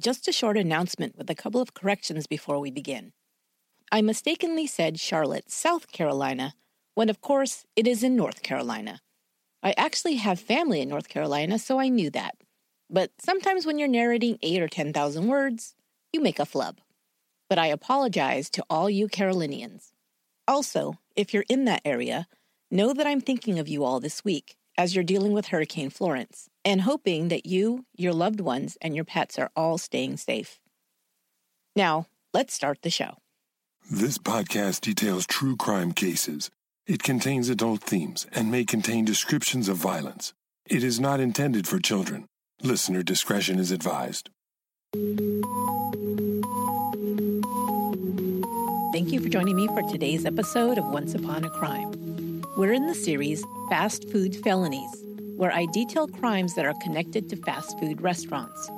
just a short announcement with a couple of corrections before we begin. I mistakenly said Charlotte, South Carolina, when of course it is in North Carolina. I actually have family in North Carolina, so I knew that. But sometimes when you're narrating 8 or 10,000 words, you make a flub. But I apologize to all you Carolinians. Also, if you're in that area, know that I'm thinking of you all this week as you're dealing with Hurricane Florence and hoping that you, your loved ones, and your pets are all staying safe. Now, let's start the show. This podcast details true crime cases. It contains adult themes and may contain descriptions of violence. It is not intended for children. Listener discretion is advised. Thank you for joining me for today's episode of Once Upon a Crime. We're in the series Fast Food Felonies where I detail crimes that are connected to fast food restaurants.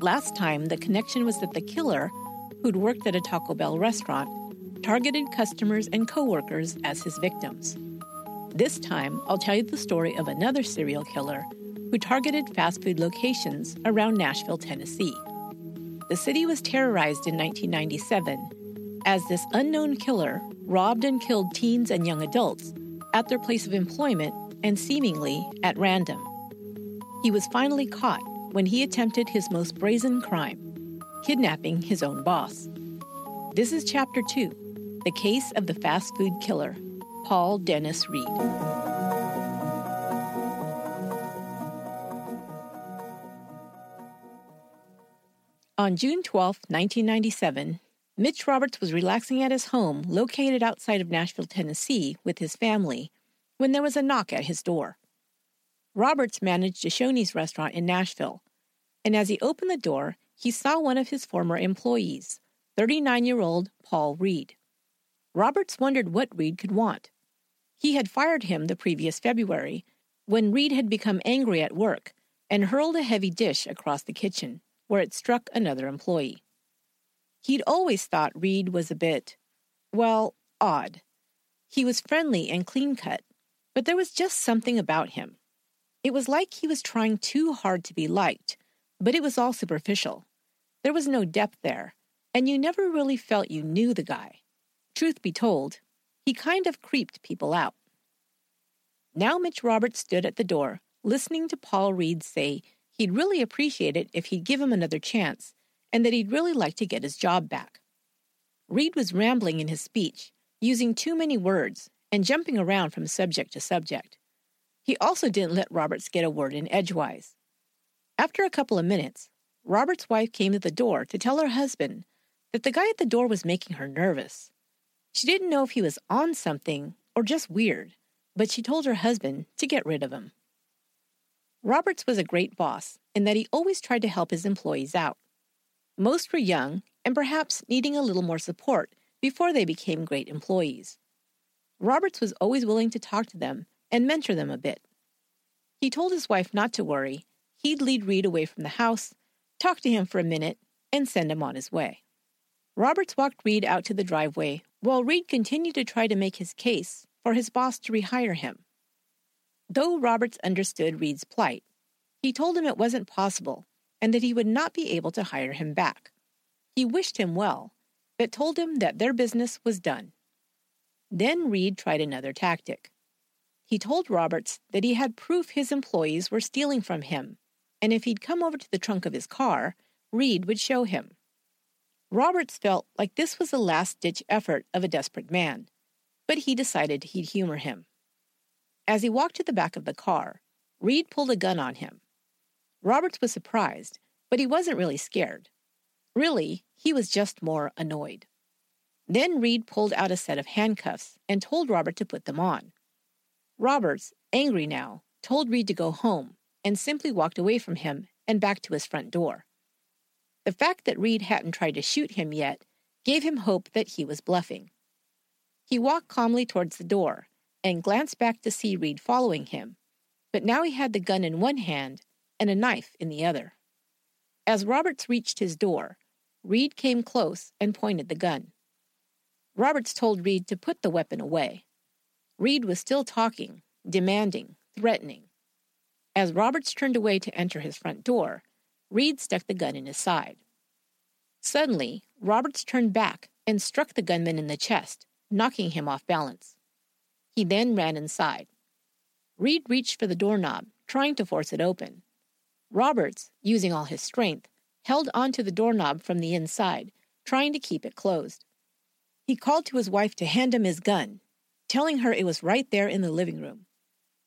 Last time, the connection was that the killer, who'd worked at a Taco Bell restaurant, targeted customers and coworkers as his victims. This time, I'll tell you the story of another serial killer who targeted fast food locations around Nashville, Tennessee. The city was terrorized in 1997 as this unknown killer robbed and killed teens and young adults at their place of employment and seemingly at random. He was finally caught when he attempted his most brazen crime kidnapping his own boss. This is Chapter 2 The Case of the Fast Food Killer, Paul Dennis Reid. On June 12, 1997, Mitch Roberts was relaxing at his home located outside of Nashville, Tennessee, with his family when there was a knock at his door. Roberts managed a Shoney's restaurant in Nashville, and as he opened the door, he saw one of his former employees, 39 year old Paul Reid. Roberts wondered what Reid could want. He had fired him the previous February when Reid had become angry at work and hurled a heavy dish across the kitchen, where it struck another employee. He'd always thought Reid was a bit, well, odd. He was friendly and clean cut, but there was just something about him. It was like he was trying too hard to be liked, but it was all superficial. There was no depth there, and you never really felt you knew the guy. Truth be told, he kind of creeped people out. Now Mitch Roberts stood at the door, listening to Paul Reid say he'd really appreciate it if he'd give him another chance, and that he'd really like to get his job back. Reid was rambling in his speech, using too many words, and jumping around from subject to subject. He also didn't let Roberts get a word in edgewise. After a couple of minutes, Robert's wife came to the door to tell her husband that the guy at the door was making her nervous. She didn't know if he was on something or just weird, but she told her husband to get rid of him. Roberts was a great boss in that he always tried to help his employees out. Most were young and perhaps needing a little more support before they became great employees. Roberts was always willing to talk to them and mentor them a bit. He told his wife not to worry, he'd lead Reid away from the house, talk to him for a minute, and send him on his way. Roberts walked Reid out to the driveway while Reid continued to try to make his case for his boss to rehire him. Though Roberts understood Reid's plight, he told him it wasn't possible and that he would not be able to hire him back. He wished him well, but told him that their business was done. Then Reid tried another tactic. He told Roberts that he had proof his employees were stealing from him, and if he'd come over to the trunk of his car, Reid would show him. Roberts felt like this was a last ditch effort of a desperate man, but he decided he'd humor him. As he walked to the back of the car, Reid pulled a gun on him. Roberts was surprised, but he wasn't really scared. Really, he was just more annoyed. Then Reid pulled out a set of handcuffs and told Robert to put them on. Roberts, angry now, told Reid to go home and simply walked away from him and back to his front door. The fact that Reid hadn't tried to shoot him yet gave him hope that he was bluffing. He walked calmly towards the door and glanced back to see Reid following him, but now he had the gun in one hand and a knife in the other. As Roberts reached his door, Reid came close and pointed the gun. Roberts told Reid to put the weapon away. Reid was still talking, demanding, threatening. As Roberts turned away to enter his front door, Reid stuck the gun in his side. Suddenly, Roberts turned back and struck the gunman in the chest, knocking him off balance. He then ran inside. Reid reached for the doorknob, trying to force it open. Roberts, using all his strength, held onto the doorknob from the inside, trying to keep it closed. He called to his wife to hand him his gun, telling her it was right there in the living room.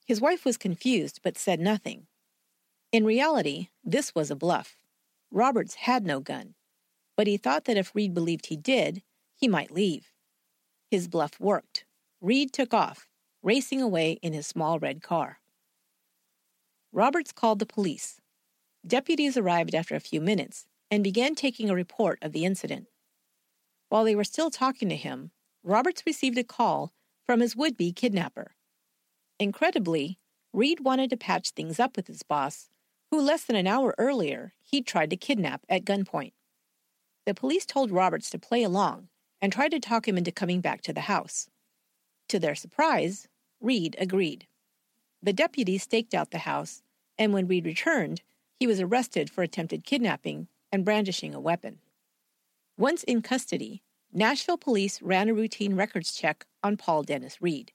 His wife was confused but said nothing. In reality, this was a bluff. Roberts had no gun, but he thought that if Reid believed he did, he might leave. His bluff worked. Reid took off, racing away in his small red car. Roberts called the police. Deputies arrived after a few minutes and began taking a report of the incident. While they were still talking to him, Roberts received a call from his would be kidnapper. Incredibly, Reid wanted to patch things up with his boss, who less than an hour earlier he'd tried to kidnap at gunpoint. The police told Roberts to play along and tried to talk him into coming back to the house. To their surprise, Reid agreed. The deputies staked out the house, and when Reid returned, he was arrested for attempted kidnapping and brandishing a weapon. Once in custody, Nashville police ran a routine records check on Paul Dennis Reid.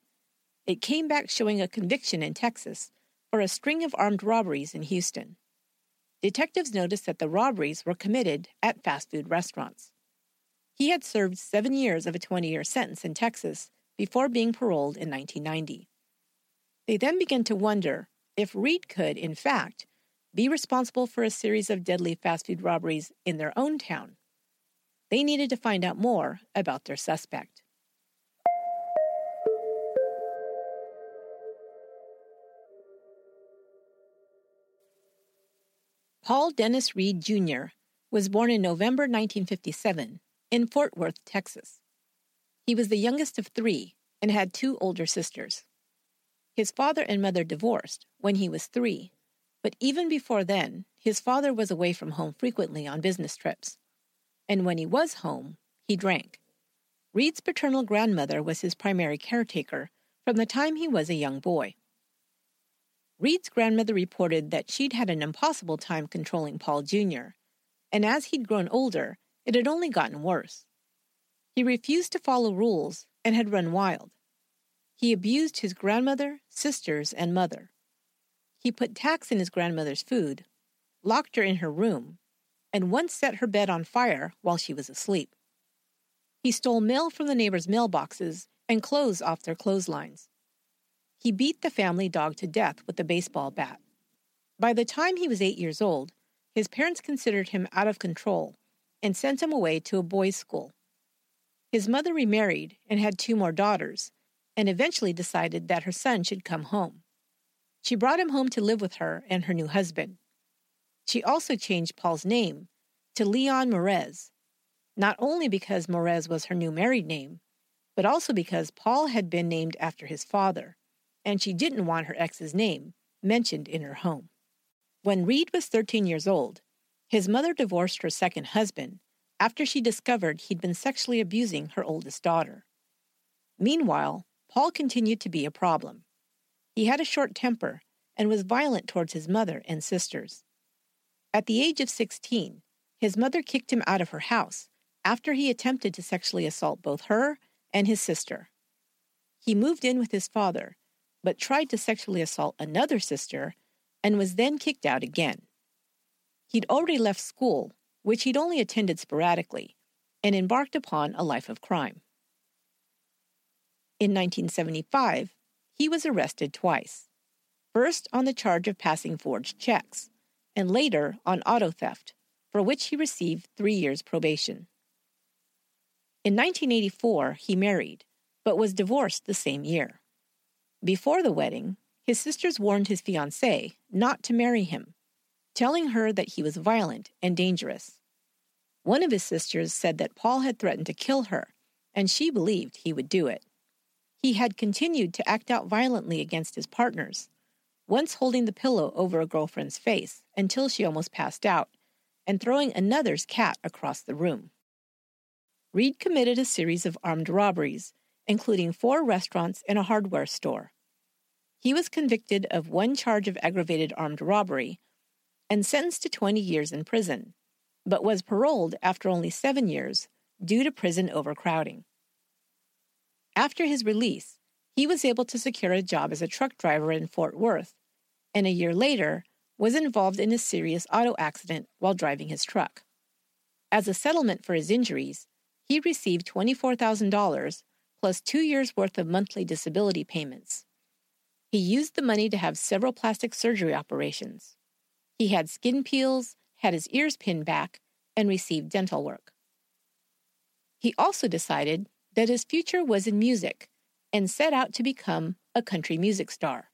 It came back showing a conviction in Texas for a string of armed robberies in Houston. Detectives noticed that the robberies were committed at fast food restaurants. He had served seven years of a 20 year sentence in Texas before being paroled in 1990. They then began to wonder if Reid could, in fact, be responsible for a series of deadly fast food robberies in their own town. They needed to find out more about their suspect. Paul Dennis Reid Jr. was born in November 1957 in Fort Worth, Texas. He was the youngest of three and had two older sisters. His father and mother divorced when he was three, but even before then, his father was away from home frequently on business trips. And when he was home, he drank. Reid's paternal grandmother was his primary caretaker from the time he was a young boy. Reid's grandmother reported that she'd had an impossible time controlling Paul Jr., and as he'd grown older, it had only gotten worse. He refused to follow rules and had run wild. He abused his grandmother, sisters, and mother. He put tacks in his grandmother's food, locked her in her room, and once set her bed on fire while she was asleep. He stole mail from the neighbors' mailboxes and clothes off their clotheslines. He beat the family dog to death with a baseball bat. By the time he was eight years old, his parents considered him out of control and sent him away to a boys' school. His mother remarried and had two more daughters, and eventually decided that her son should come home. She brought him home to live with her and her new husband. She also changed Paul's name to Leon Morez, not only because Morez was her new married name, but also because Paul had been named after his father and she didn't want her ex's name mentioned in her home. When Reid was 13 years old, his mother divorced her second husband after she discovered he'd been sexually abusing her oldest daughter. Meanwhile, Paul continued to be a problem. He had a short temper and was violent towards his mother and sisters. At the age of 16, his mother kicked him out of her house after he attempted to sexually assault both her and his sister. He moved in with his father but tried to sexually assault another sister and was then kicked out again. He'd already left school, which he'd only attended sporadically, and embarked upon a life of crime. In 1975, he was arrested twice first on the charge of passing forged checks, and later on auto theft, for which he received three years probation. In 1984, he married, but was divorced the same year. Before the wedding, his sisters warned his fiancée not to marry him, telling her that he was violent and dangerous. One of his sisters said that Paul had threatened to kill her, and she believed he would do it. He had continued to act out violently against his partners, once holding the pillow over a girlfriend's face until she almost passed out, and throwing another's cat across the room. Reid committed a series of armed robberies, including four restaurants and a hardware store. He was convicted of one charge of aggravated armed robbery and sentenced to 20 years in prison. but was paroled after only seven years due to prison overcrowding. After his release, he was able to secure a job as a truck driver in Fort Worth, and a year later was involved in a serious auto accident while driving his truck. As a settlement for his injuries, he received $24,000 plus two years' worth of monthly disability payments. He used the money to have several plastic surgery operations. He had skin peels, had his ears pinned back, and received dental work. He also decided that his future was in music and set out to become a country music star.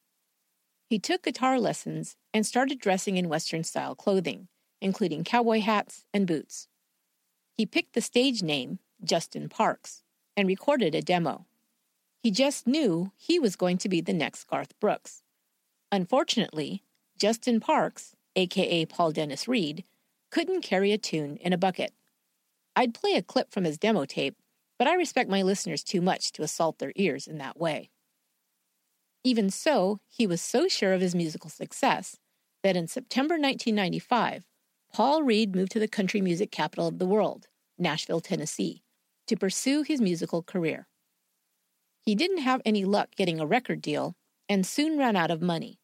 He took guitar lessons and started dressing in Western style clothing, including cowboy hats and boots. He picked the stage name, Justin Parks, and recorded a demo. He just knew he was going to be the next Garth Brooks. Unfortunately, Justin Parks, aka Paul Dennis Reid, couldn't carry a tune in a bucket. I'd play a clip from his demo tape, but I respect my listeners too much to assault their ears in that way. Even so, he was so sure of his musical success that in September 1995, Paul Reid moved to the country music capital of the world, Nashville, Tennessee, to pursue his musical career. He didn't have any luck getting a record deal and soon ran out of money.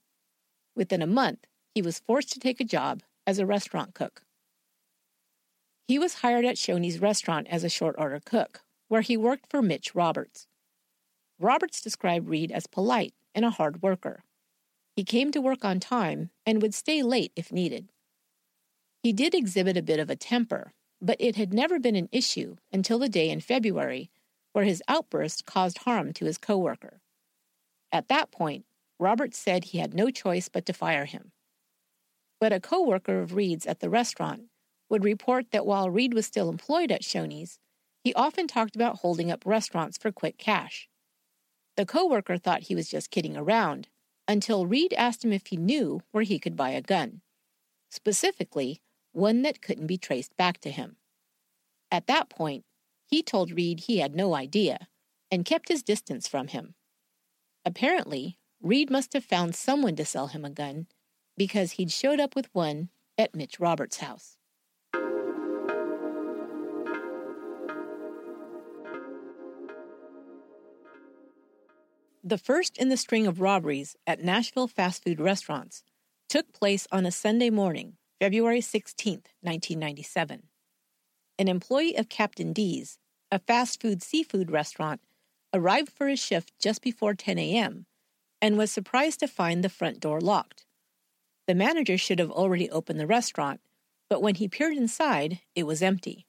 Within a month, he was forced to take a job as a restaurant cook. He was hired at Shoney's restaurant as a short order cook, where he worked for Mitch Roberts. Roberts described Reid as polite and a hard worker. He came to work on time and would stay late if needed. He did exhibit a bit of a temper, but it had never been an issue until the day in February where his outburst caused harm to his coworker. At that point, Roberts said he had no choice but to fire him. But a coworker of Reid's at the restaurant would report that while Reid was still employed at Shoney's, he often talked about holding up restaurants for quick cash. The coworker thought he was just kidding around until Reid asked him if he knew where he could buy a gun, specifically one that couldn't be traced back to him. At that point, he told Reid he had no idea and kept his distance from him. Apparently, Reid must have found someone to sell him a gun because he'd showed up with one at Mitch Roberts' house. The first in the string of robberies at Nashville fast food restaurants took place on a Sunday morning, February 16, 1997. An employee of Captain D's, a fast food seafood restaurant, arrived for his shift just before 10 a.m. and was surprised to find the front door locked. The manager should have already opened the restaurant, but when he peered inside, it was empty.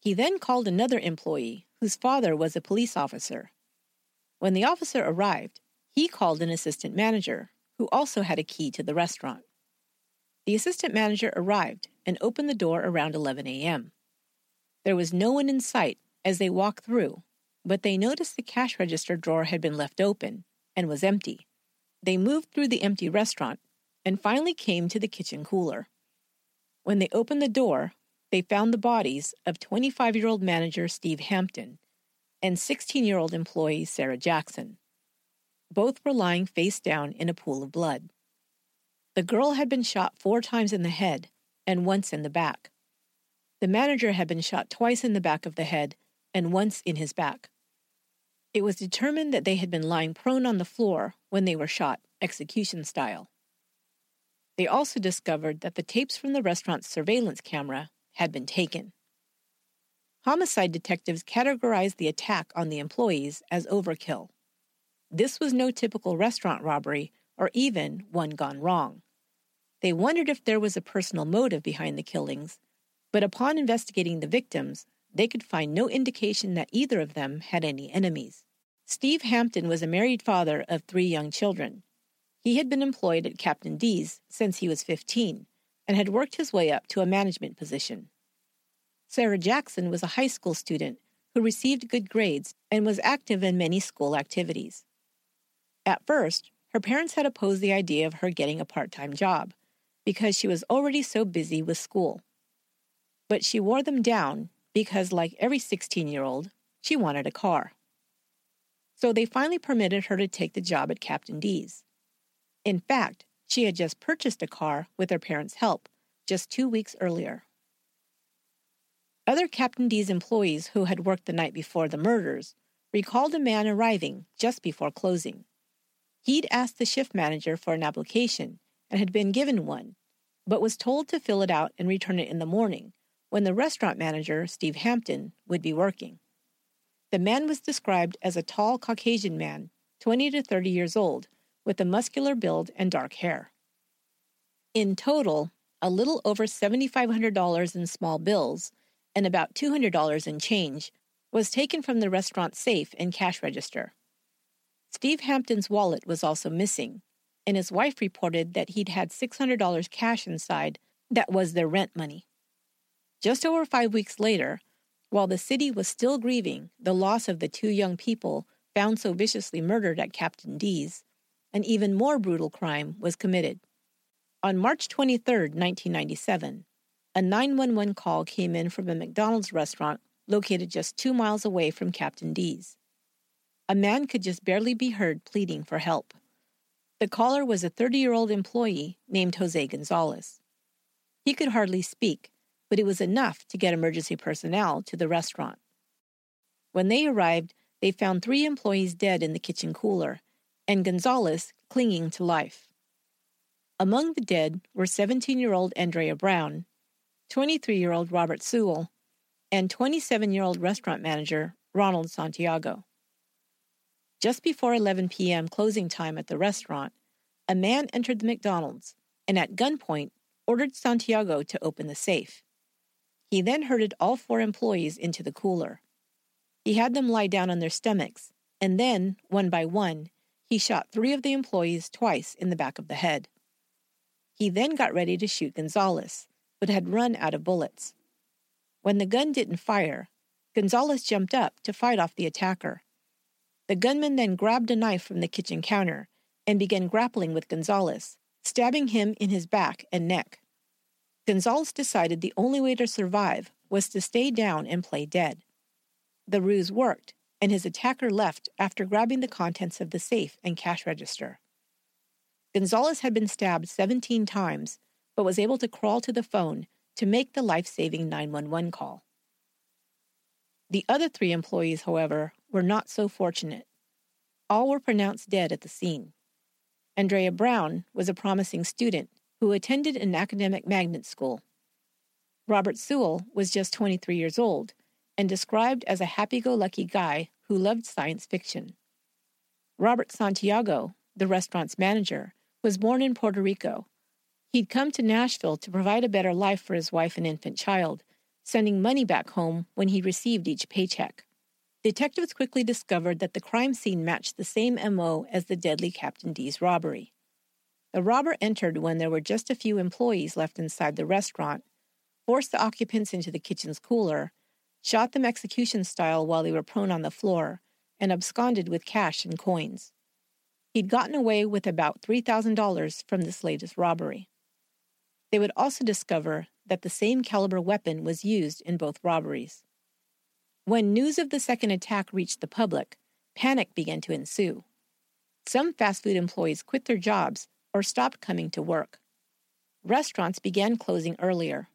He then called another employee, whose father was a police officer, when the officer arrived, he called an assistant manager, who also had a key to the restaurant. The assistant manager arrived and opened the door around 11 a.m. There was no one in sight as they walked through, but they noticed the cash register drawer had been left open and was empty. They moved through the empty restaurant and finally came to the kitchen cooler. When they opened the door, they found the bodies of 25 year old manager Steve Hampton and 16 year old employee Sarah Jackson. Both were lying face down in a pool of blood. The girl had been shot four times in the head and once in the back. The manager had been shot twice in the back of the head and once in his back. It was determined that they had been lying prone on the floor when they were shot, execution style. They also discovered that the tapes from the restaurant's surveillance camera had been taken. Homicide detectives categorized the attack on the employees as overkill. This was no typical restaurant robbery or even one gone wrong. They wondered if there was a personal motive behind the killings, but upon investigating the victims, they could find no indication that either of them had any enemies. Steve Hampton was a married father of three young children. He had been employed at Captain D's since he was 15 and had worked his way up to a management position. Sarah Jackson was a high school student who received good grades and was active in many school activities. At first, her parents had opposed the idea of her getting a part time job because she was already so busy with school. But she wore them down because, like every 16 year old, she wanted a car. So they finally permitted her to take the job at Captain D's. In fact, she had just purchased a car with her parents' help just two weeks earlier. Other Captain D's employees who had worked the night before the murders recalled a man arriving just before closing. He'd asked the shift manager for an application and had been given one, but was told to fill it out and return it in the morning when the restaurant manager, Steve Hampton, would be working. The man was described as a tall Caucasian man, 20 to 30 years old, with a muscular build and dark hair. In total, a little over $7,500 in small bills and about $200 in change was taken from the restaurant safe and cash register. Steve Hampton's wallet was also missing, and his wife reported that he'd had $600 cash inside that was their rent money. Just over five weeks later, while the city was still grieving the loss of the two young people found so viciously murdered at Captain D's, an even more brutal crime was committed. On March 23, 1997, a 911 call came in from a McDonald's restaurant located just two miles away from Captain D's. A man could just barely be heard pleading for help. The caller was a 30 year old employee named Jose Gonzalez. He could hardly speak, but it was enough to get emergency personnel to the restaurant. When they arrived, they found three employees dead in the kitchen cooler and Gonzalez clinging to life. Among the dead were 17 year old Andrea Brown, 23 year old Robert Sewell, and 27 year old restaurant manager Ronald Santiago. Just before 11 p.m. closing time at the restaurant, a man entered the McDonald's and at gunpoint ordered Santiago to open the safe. He then herded all four employees into the cooler. He had them lie down on their stomachs, and then, one by one, he shot three of the employees twice in the back of the head. He then got ready to shoot Gonzalez, but had run out of bullets. When the gun didn't fire, Gonzalez jumped up to fight off the attacker. The gunman then grabbed a knife from the kitchen counter and began grappling with Gonzalez, stabbing him in his back and neck. Gonzalez decided the only way to survive was to stay down and play dead. The ruse worked, and his attacker left after grabbing the contents of the safe and cash register. Gonzalez had been stabbed 17 times, but was able to crawl to the phone to make the life saving 911 call. The other three employees, however, were not so fortunate. All were pronounced dead at the scene. Andrea Brown was a promising student who attended an academic magnet school. Robert Sewell was just 23 years old and described as a happy go lucky guy who loved science fiction. Robert Santiago, the restaurant's manager, was born in Puerto Rico. He'd come to Nashville to provide a better life for his wife and infant child, sending money back home when he received each paycheck. Detectives quickly discovered that the crime scene matched the same MO as the deadly Captain D's robbery. The robber entered when there were just a few employees left inside the restaurant, forced the occupants into the kitchen's cooler, shot them execution style while they were prone on the floor, and absconded with cash and coins. He'd gotten away with about $3,000 from this latest robbery. They would also discover that the same caliber weapon was used in both robberies. When news of the second attack reached the public, panic began to ensue. Some fast food employees quit their jobs or stopped coming to work. Restaurants began closing earlier.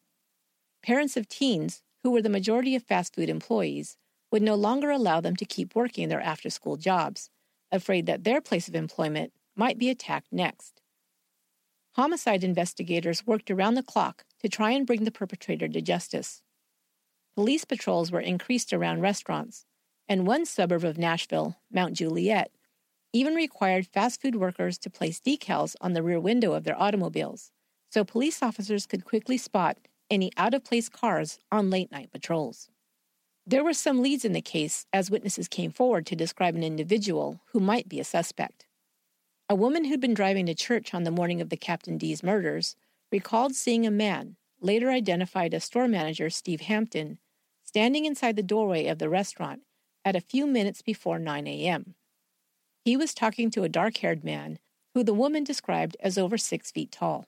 Parents of teens, who were the majority of fast food employees, would no longer allow them to keep working their after school jobs, afraid that their place of employment might be attacked next. Homicide investigators worked around the clock to try and bring the perpetrator to justice. Police patrols were increased around restaurants, and one suburb of Nashville, Mount Juliet, even required fast food workers to place decals on the rear window of their automobiles so police officers could quickly spot any out of place cars on late night patrols. There were some leads in the case as witnesses came forward to describe an individual who might be a suspect. A woman who'd been driving to church on the morning of the Captain D's murders recalled seeing a man, later identified as store manager Steve Hampton, standing inside the doorway of the restaurant at a few minutes before 9 a.m. He was talking to a dark haired man who the woman described as over six feet tall.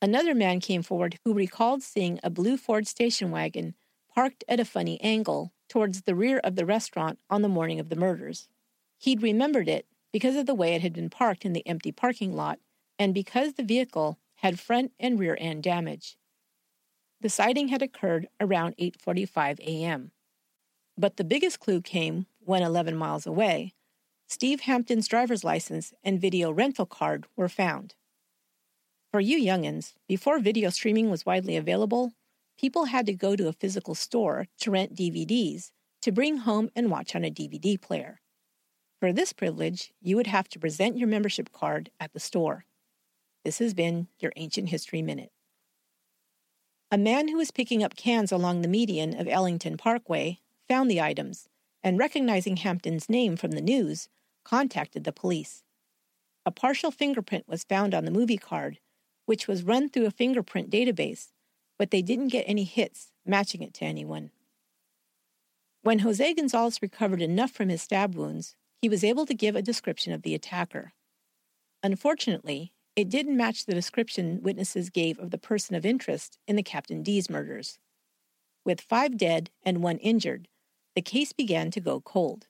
Another man came forward who recalled seeing a blue Ford station wagon parked at a funny angle towards the rear of the restaurant on the morning of the murders. He'd remembered it because of the way it had been parked in the empty parking lot and because the vehicle had front and rear end damage. the sighting had occurred around 8:45 a.m. But the biggest clue came when 11 miles away, Steve Hampton's driver's license and video rental card were found. For you youngins, before video streaming was widely available, people had to go to a physical store to rent DVDs to bring home and watch on a DVD player. For this privilege, you would have to present your membership card at the store. This has been your Ancient History Minute. A man who was picking up cans along the median of Ellington Parkway found the items and, recognizing Hampton's name from the news, contacted the police. A partial fingerprint was found on the movie card, which was run through a fingerprint database, but they didn't get any hits matching it to anyone. When Jose Gonzalez recovered enough from his stab wounds, he was able to give a description of the attacker. Unfortunately, it didn't match the description witnesses gave of the person of interest in the Captain D's murders. With five dead and one injured, the case began to go cold.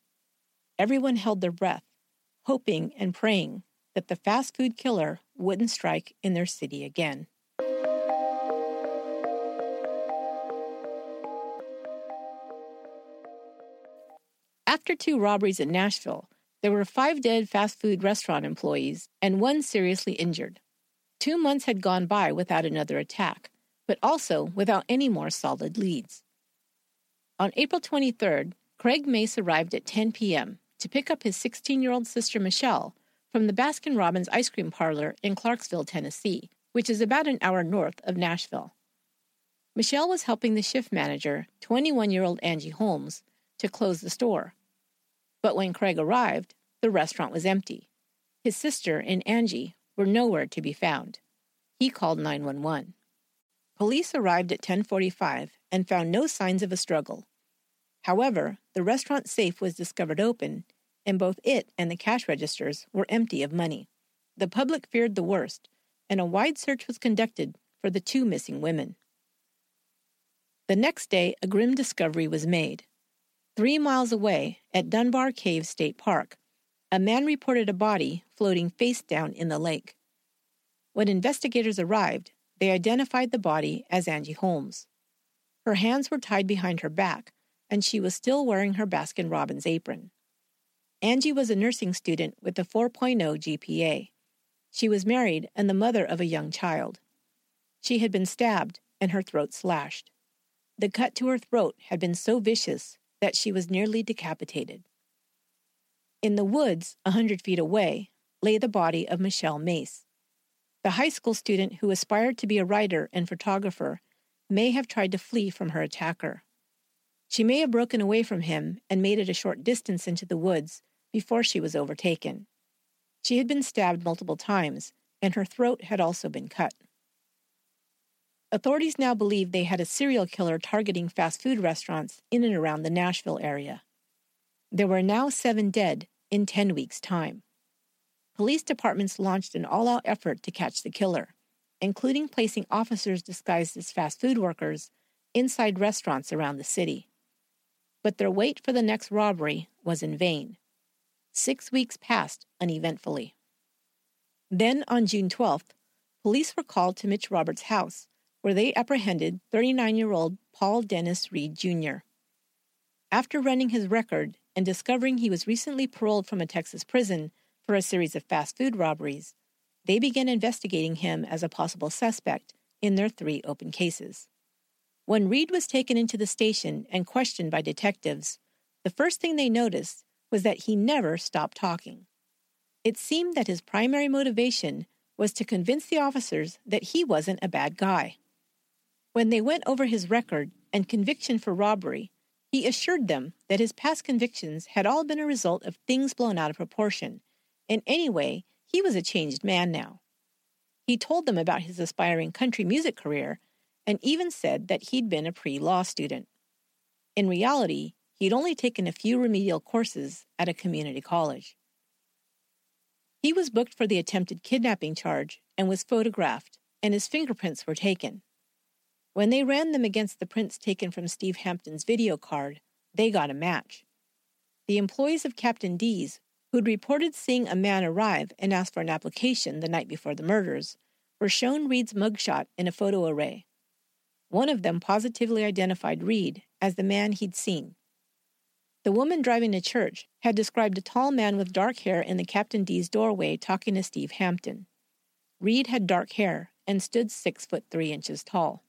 Everyone held their breath, hoping and praying that the fast food killer wouldn't strike in their city again. After two robberies in Nashville, there were five dead fast food restaurant employees and one seriously injured. Two months had gone by without another attack, but also without any more solid leads. On April 23rd, Craig Mace arrived at 10 p.m. to pick up his 16 year old sister Michelle from the Baskin Robbins ice cream parlor in Clarksville, Tennessee, which is about an hour north of Nashville. Michelle was helping the shift manager, 21 year old Angie Holmes, to close the store. But when Craig arrived, the restaurant was empty. His sister and Angie were nowhere to be found. He called 911. Police arrived at 1045 and found no signs of a struggle. However, the restaurant safe was discovered open, and both it and the cash registers were empty of money. The public feared the worst, and a wide search was conducted for the two missing women. The next day, a grim discovery was made. Three miles away, at Dunbar Cave State Park, a man reported a body floating face down in the lake. When investigators arrived, they identified the body as Angie Holmes. Her hands were tied behind her back, and she was still wearing her Baskin Robbins apron. Angie was a nursing student with oh a 4.0 GPA. She was married and the mother of a young child. She had been stabbed and her throat slashed. The cut to her throat had been so vicious that she was nearly decapitated. In the woods, a hundred feet away, lay the body of Michelle Mace. The high school student who aspired to be a writer and photographer may have tried to flee from her attacker. She may have broken away from him and made it a short distance into the woods before she was overtaken. She had been stabbed multiple times, and her throat had also been cut. Authorities now believe they had a serial killer targeting fast food restaurants in and around the Nashville area. There were now seven dead in 10 weeks' time. Police departments launched an all out effort to catch the killer, including placing officers disguised as fast food workers inside restaurants around the city. But their wait for the next robbery was in vain. Six weeks passed uneventfully. Then, on June 12th, police were called to Mitch Roberts' house where they apprehended 39 year old Paul Dennis Reid Jr. After running his record and discovering he was recently paroled from a Texas prison for a series of fast food robberies, they began investigating him as a possible suspect in their three open cases. When Reid was taken into the station and questioned by detectives, the first thing they noticed was that he never stopped talking. It seemed that his primary motivation was to convince the officers that he wasn't a bad guy. When they went over his record and conviction for robbery, he assured them that his past convictions had all been a result of things blown out of proportion, and anyway, he was a changed man now. He told them about his aspiring country music career and even said that he'd been a pre law student. In reality, he'd only taken a few remedial courses at a community college. He was booked for the attempted kidnapping charge and was photographed, and his fingerprints were taken. When they ran them against the prints taken from Steve Hampton's video card, they got a match. The employees of Captain D's, who'd reported seeing a man arrive and ask for an application the night before the murders, were shown Reid's mugshot in a photo array. One of them positively identified Reid as the man he'd seen. The woman driving to church had described a tall man with dark hair in the Captain D's doorway talking to Steve Hampton. Reid had dark hair and stood six foot three inches tall.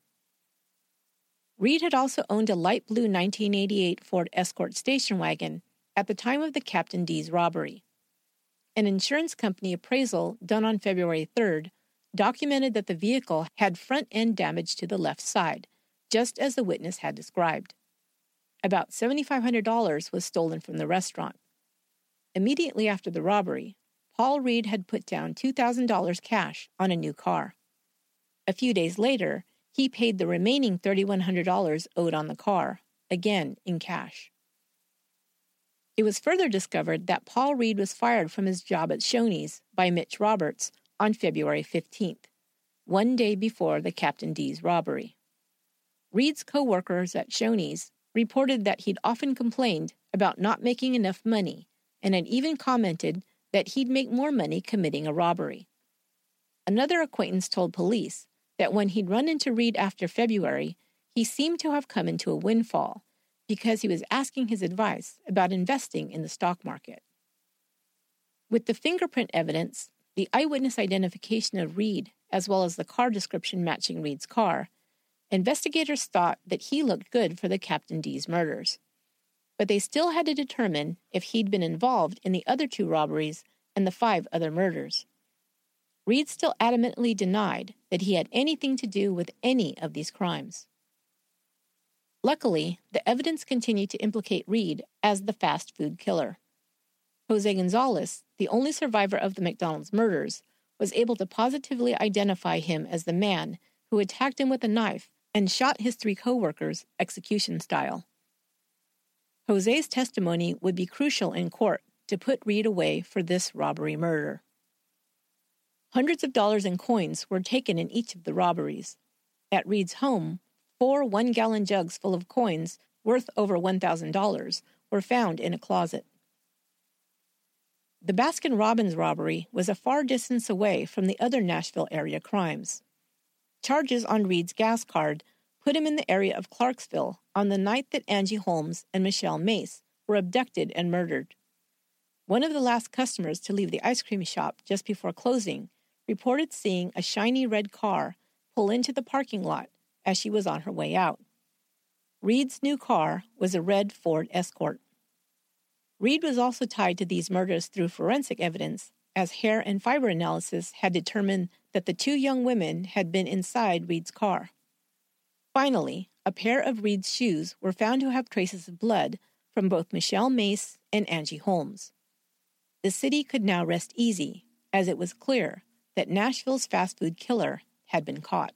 Reid had also owned a light blue 1988 Ford Escort station wagon at the time of the Captain D's robbery. An insurance company appraisal done on February 3rd documented that the vehicle had front end damage to the left side, just as the witness had described. About $7,500 was stolen from the restaurant. Immediately after the robbery, Paul Reid had put down $2,000 cash on a new car. A few days later, he paid the remaining $3,100 owed on the car, again in cash. It was further discovered that Paul Reid was fired from his job at Shoney's by Mitch Roberts on February 15th, one day before the Captain D's robbery. Reid's co workers at Shoney's reported that he'd often complained about not making enough money and had even commented that he'd make more money committing a robbery. Another acquaintance told police that when he'd run into Reid after February, he seemed to have come into a windfall because he was asking his advice about investing in the stock market. With the fingerprint evidence, the eyewitness identification of Reid, as well as the car description matching Reid's car, investigators thought that he looked good for the Captain D's murders. But they still had to determine if he'd been involved in the other two robberies and the five other murders. Reid still adamantly denied that he had anything to do with any of these crimes. Luckily, the evidence continued to implicate Reid as the fast food killer. Jose Gonzalez, the only survivor of the McDonald's murders, was able to positively identify him as the man who attacked him with a knife and shot his three coworkers execution style. Jose's testimony would be crucial in court to put Reid away for this robbery murder. Hundreds of dollars in coins were taken in each of the robberies. At Reid's home, four one gallon jugs full of coins worth over $1,000 were found in a closet. The Baskin Robbins robbery was a far distance away from the other Nashville area crimes. Charges on Reid's gas card put him in the area of Clarksville on the night that Angie Holmes and Michelle Mace were abducted and murdered. One of the last customers to leave the ice cream shop just before closing reported seeing a shiny red car pull into the parking lot as she was on her way out. Reid's new car was a red Ford Escort. Reid was also tied to these murders through forensic evidence, as hair and fiber analysis had determined that the two young women had been inside Reid's car. Finally, a pair of Reid's shoes were found to have traces of blood from both Michelle Mace and Angie Holmes. The city could now rest easy, as it was clear that Nashville's fast food killer had been caught.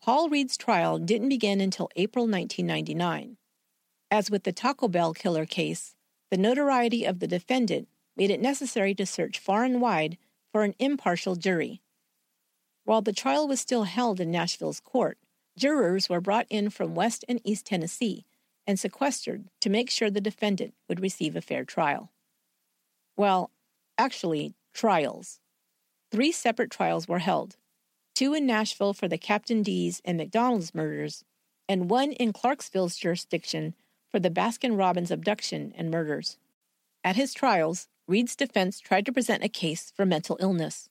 Paul Reid's trial didn't begin until April 1999. As with the Taco Bell killer case, the notoriety of the defendant made it necessary to search far and wide for an impartial jury. While the trial was still held in Nashville's court, jurors were brought in from West and East Tennessee and sequestered to make sure the defendant would receive a fair trial. Well, actually, trials. Three separate trials were held two in Nashville for the Captain D's and McDonald's murders, and one in Clarksville's jurisdiction for the Baskin Robbins abduction and murders. At his trials, Reid's defense tried to present a case for mental illness.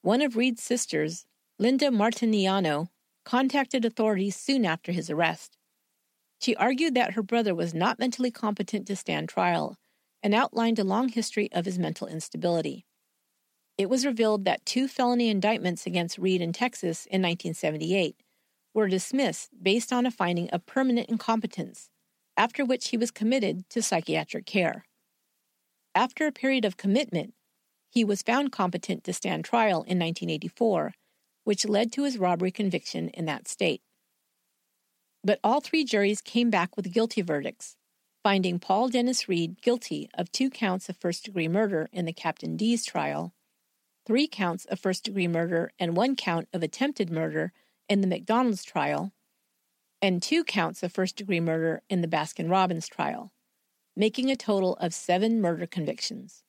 One of Reid's sisters, Linda Martiniano, contacted authorities soon after his arrest. She argued that her brother was not mentally competent to stand trial and outlined a long history of his mental instability. It was revealed that two felony indictments against Reid in Texas in 1978 were dismissed based on a finding of permanent incompetence after which he was committed to psychiatric care. After a period of commitment, he was found competent to stand trial in 1984, which led to his robbery conviction in that state. But all three juries came back with guilty verdicts, finding Paul Dennis Reid guilty of two counts of first degree murder in the Captain D's trial, three counts of first degree murder, and one count of attempted murder in the McDonald's trial, and two counts of first degree murder in the Baskin Robbins trial, making a total of seven murder convictions.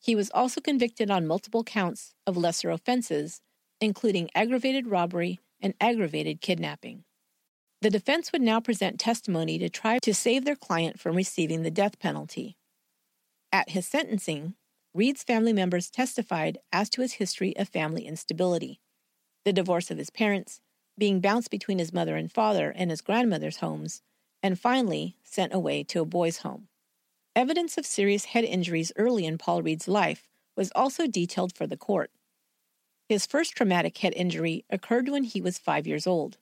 He was also convicted on multiple counts of lesser offenses, including aggravated robbery and aggravated kidnapping. The defense would now present testimony to try to save their client from receiving the death penalty. At his sentencing, Reid's family members testified as to his history of family instability, the divorce of his parents, being bounced between his mother and father and his grandmother's homes, and finally sent away to a boys' home. Evidence of serious head injuries early in Paul Reid's life was also detailed for the court. His first traumatic head injury occurred when he was five years old.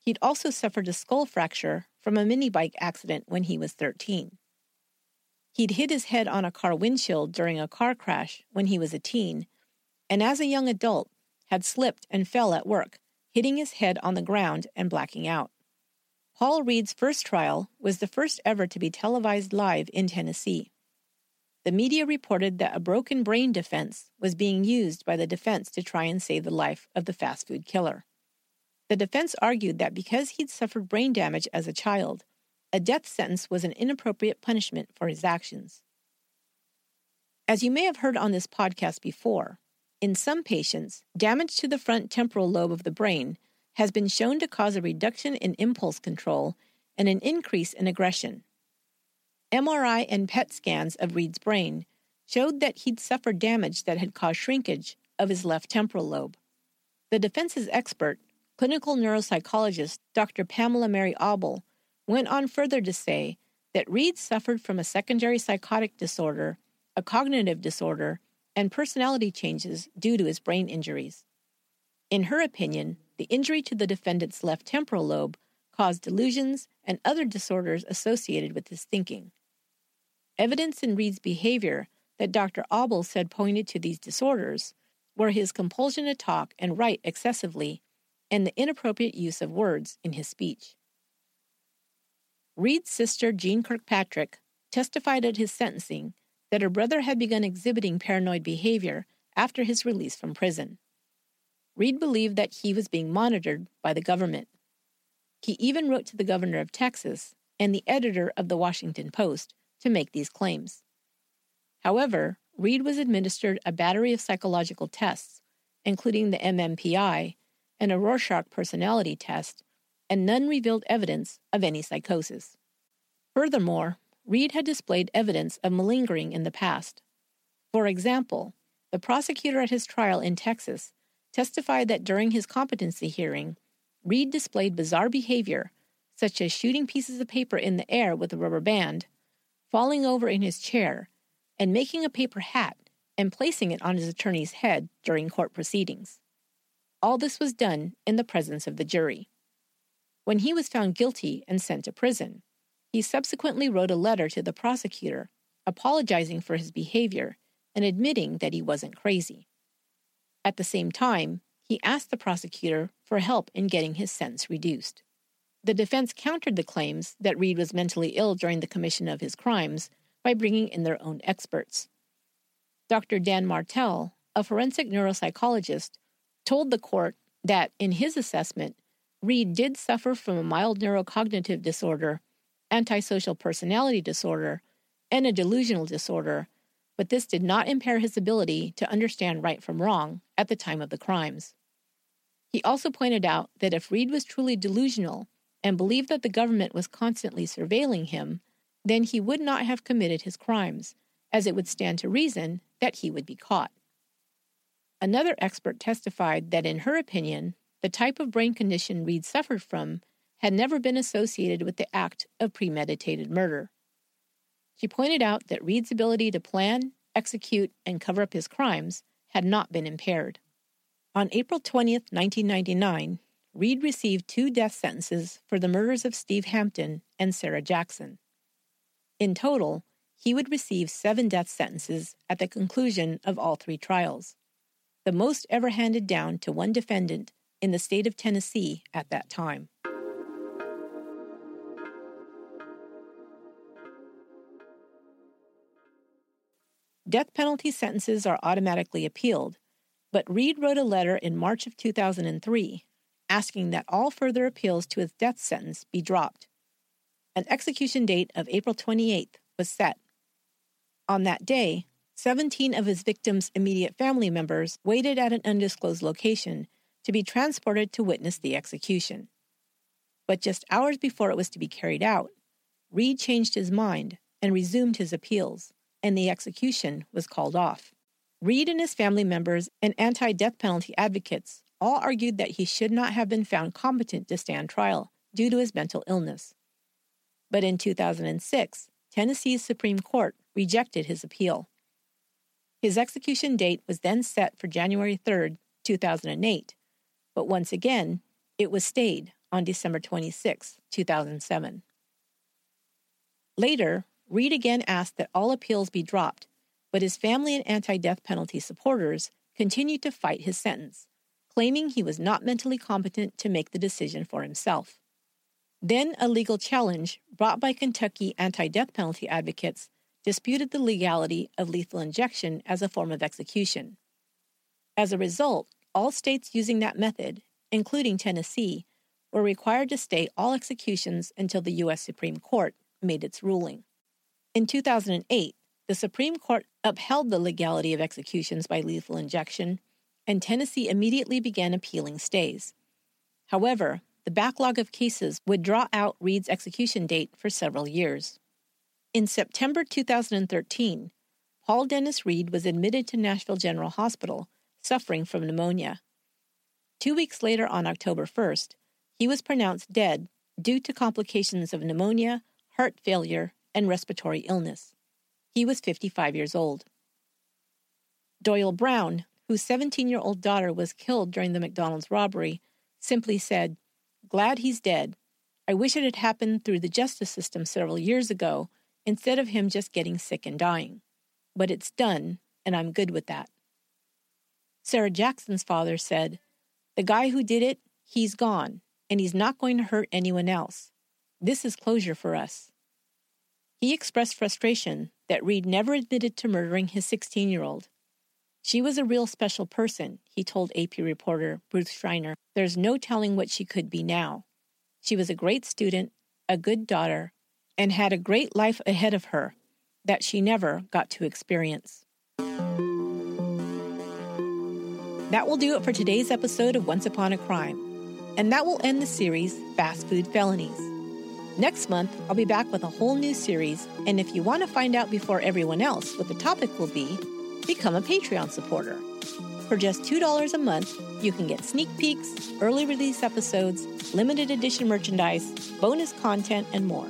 He'd also suffered a skull fracture from a mini bike accident when he was 13. He'd hit his head on a car windshield during a car crash when he was a teen, and as a young adult, had slipped and fell at work, hitting his head on the ground and blacking out. Paul Reid's first trial was the first ever to be televised live in Tennessee. The media reported that a broken brain defense was being used by the defense to try and save the life of the fast food killer. The defense argued that because he'd suffered brain damage as a child, a death sentence was an inappropriate punishment for his actions. As you may have heard on this podcast before, in some patients, damage to the front temporal lobe of the brain has been shown to cause a reduction in impulse control and an increase in aggression. MRI and PET scans of Reid's brain showed that he'd suffered damage that had caused shrinkage of his left temporal lobe. The defense's expert, clinical neuropsychologist Dr. Pamela Mary Auble, went on further to say that Reid suffered from a secondary psychotic disorder, a cognitive disorder, and personality changes due to his brain injuries. In her opinion, the injury to the defendant's left temporal lobe caused delusions and other disorders associated with his thinking. Evidence in Reid's behavior that Dr. Auble said pointed to these disorders were his compulsion to talk and write excessively and the inappropriate use of words in his speech. Reid's sister, Jean Kirkpatrick, testified at his sentencing that her brother had begun exhibiting paranoid behavior after his release from prison. Reid believed that he was being monitored by the government. He even wrote to the governor of Texas and the editor of the Washington Post to make these claims. However, Reid was administered a battery of psychological tests, including the MMPI and a Rorschach personality test, and none revealed evidence of any psychosis. Furthermore, Reid had displayed evidence of malingering in the past. For example, the prosecutor at his trial in Texas testified that during his competency hearing, Reid displayed bizarre behavior, such as shooting pieces of paper in the air with a rubber band, falling over in his chair, and making a paper hat and placing it on his attorney's head during court proceedings. All this was done in the presence of the jury. When he was found guilty and sent to prison, he subsequently wrote a letter to the prosecutor apologizing for his behavior and admitting that he wasn't crazy. At the same time, he asked the prosecutor for help in getting his sentence reduced. The defense countered the claims that Reid was mentally ill during the commission of his crimes by bringing in their own experts. Dr. Dan Martell, a forensic neuropsychologist, told the court that, in his assessment, Reid did suffer from a mild neurocognitive disorder, antisocial personality disorder, and a delusional disorder but this did not impair his ability to understand right from wrong at the time of the crimes. He also pointed out that if Reid was truly delusional and believed that the government was constantly surveilling him, then he would not have committed his crimes, as it would stand to reason that he would be caught. Another expert testified that, in her opinion, the type of brain condition Reid suffered from had never been associated with the act of premeditated murder. She pointed out that Reid's ability to plan, execute, and cover up his crimes had not been impaired. On April 20, 1999, Reid received two death sentences for the murders of Steve Hampton and Sarah Jackson. In total, he would receive seven death sentences at the conclusion of all three trials, the most ever handed down to one defendant in the state of Tennessee at that time. Death penalty sentences are automatically appealed, but Reid wrote a letter in March of 2003 asking that all further appeals to his death sentence be dropped. An execution date of April 28th was set. On that day, 17 of his victims' immediate family members waited at an undisclosed location to be transported to witness the execution. But just hours before it was to be carried out, Reid changed his mind and resumed his appeals, and the execution was called off. Reid and his family members and anti death penalty advocates all argued that he should not have been found competent to stand trial due to his mental illness. But in 2006, Tennessee's Supreme Court rejected his appeal. His execution date was then set for January 3, 2008, but once again, it was stayed on December 26, 2007. Later, Reid again asked that all appeals be dropped, but his family and anti death penalty supporters continued to fight his sentence, claiming he was not mentally competent to make the decision for himself. Then a legal challenge brought by Kentucky anti death penalty advocates disputed the legality of lethal injection as a form of execution. As a result, all states using that method, including Tennessee, were required to stay all executions until the U.S. Supreme Court made its ruling. In 2008, the Supreme Court upheld the legality of executions by lethal injection, and Tennessee immediately began appealing stays. However, the backlog of cases would draw out Reid's execution date for several years. In September 2013, Paul Dennis Reid was admitted to Nashville General Hospital, suffering from pneumonia. Two weeks later, on October 1st, he was pronounced dead due to complications of pneumonia, heart failure, and respiratory illness. He was 55 years old. Doyle Brown, whose 17 year old daughter was killed during the McDonald's robbery, simply said, Glad he's dead. I wish it had happened through the justice system several years ago instead of him just getting sick and dying. But it's done, and I'm good with that. Sarah Jackson's father said, The guy who did it, he's gone, and he's not going to hurt anyone else. This is closure for us. He expressed frustration that Reid never admitted to murdering his 16 year old. She was a real special person, he told AP reporter Bruce Schreiner. There's no telling what she could be now. She was a great student, a good daughter, and had a great life ahead of her that she never got to experience. That will do it for today's episode of Once Upon a Crime, and that will end the series Fast Food Felonies. Next month, I'll be back with a whole new series, and if you want to find out before everyone else what the topic will be, become a Patreon supporter. For just $2 a month, you can get sneak peeks, early release episodes, limited edition merchandise, bonus content, and more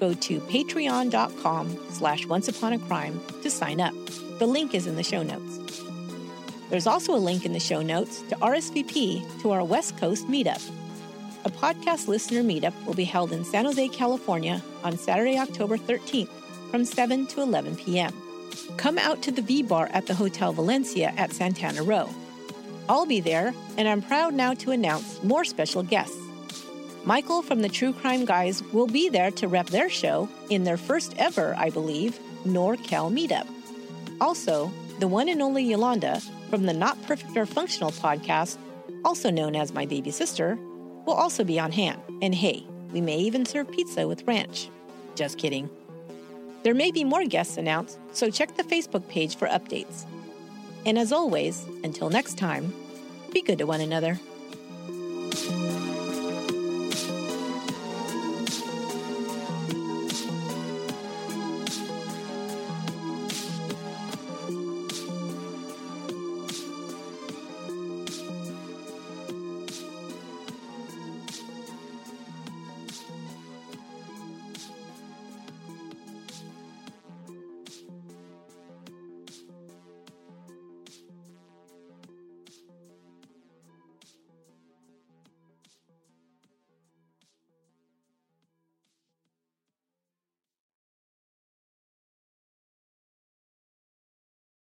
go to patreon.com slash onceuponacrime to sign up. The link is in the show notes. There's also a link in the show notes to RSVP to our West Coast meetup. A podcast listener meetup will be held in San Jose, California on Saturday, October 13th from 7 to 11 p.m. Come out to the V Bar at the Hotel Valencia at Santana Row. I'll be there, and I'm proud now to announce more special guests. Michael from the True Crime Guys will be there to rep their show in their first ever, I believe, NorCal meetup. Also, the one and only Yolanda from the Not Perfect or Functional podcast, also known as My Baby Sister, will also be on hand. And hey, we may even serve pizza with ranch. Just kidding. There may be more guests announced, so check the Facebook page for updates. And as always, until next time, be good to one another.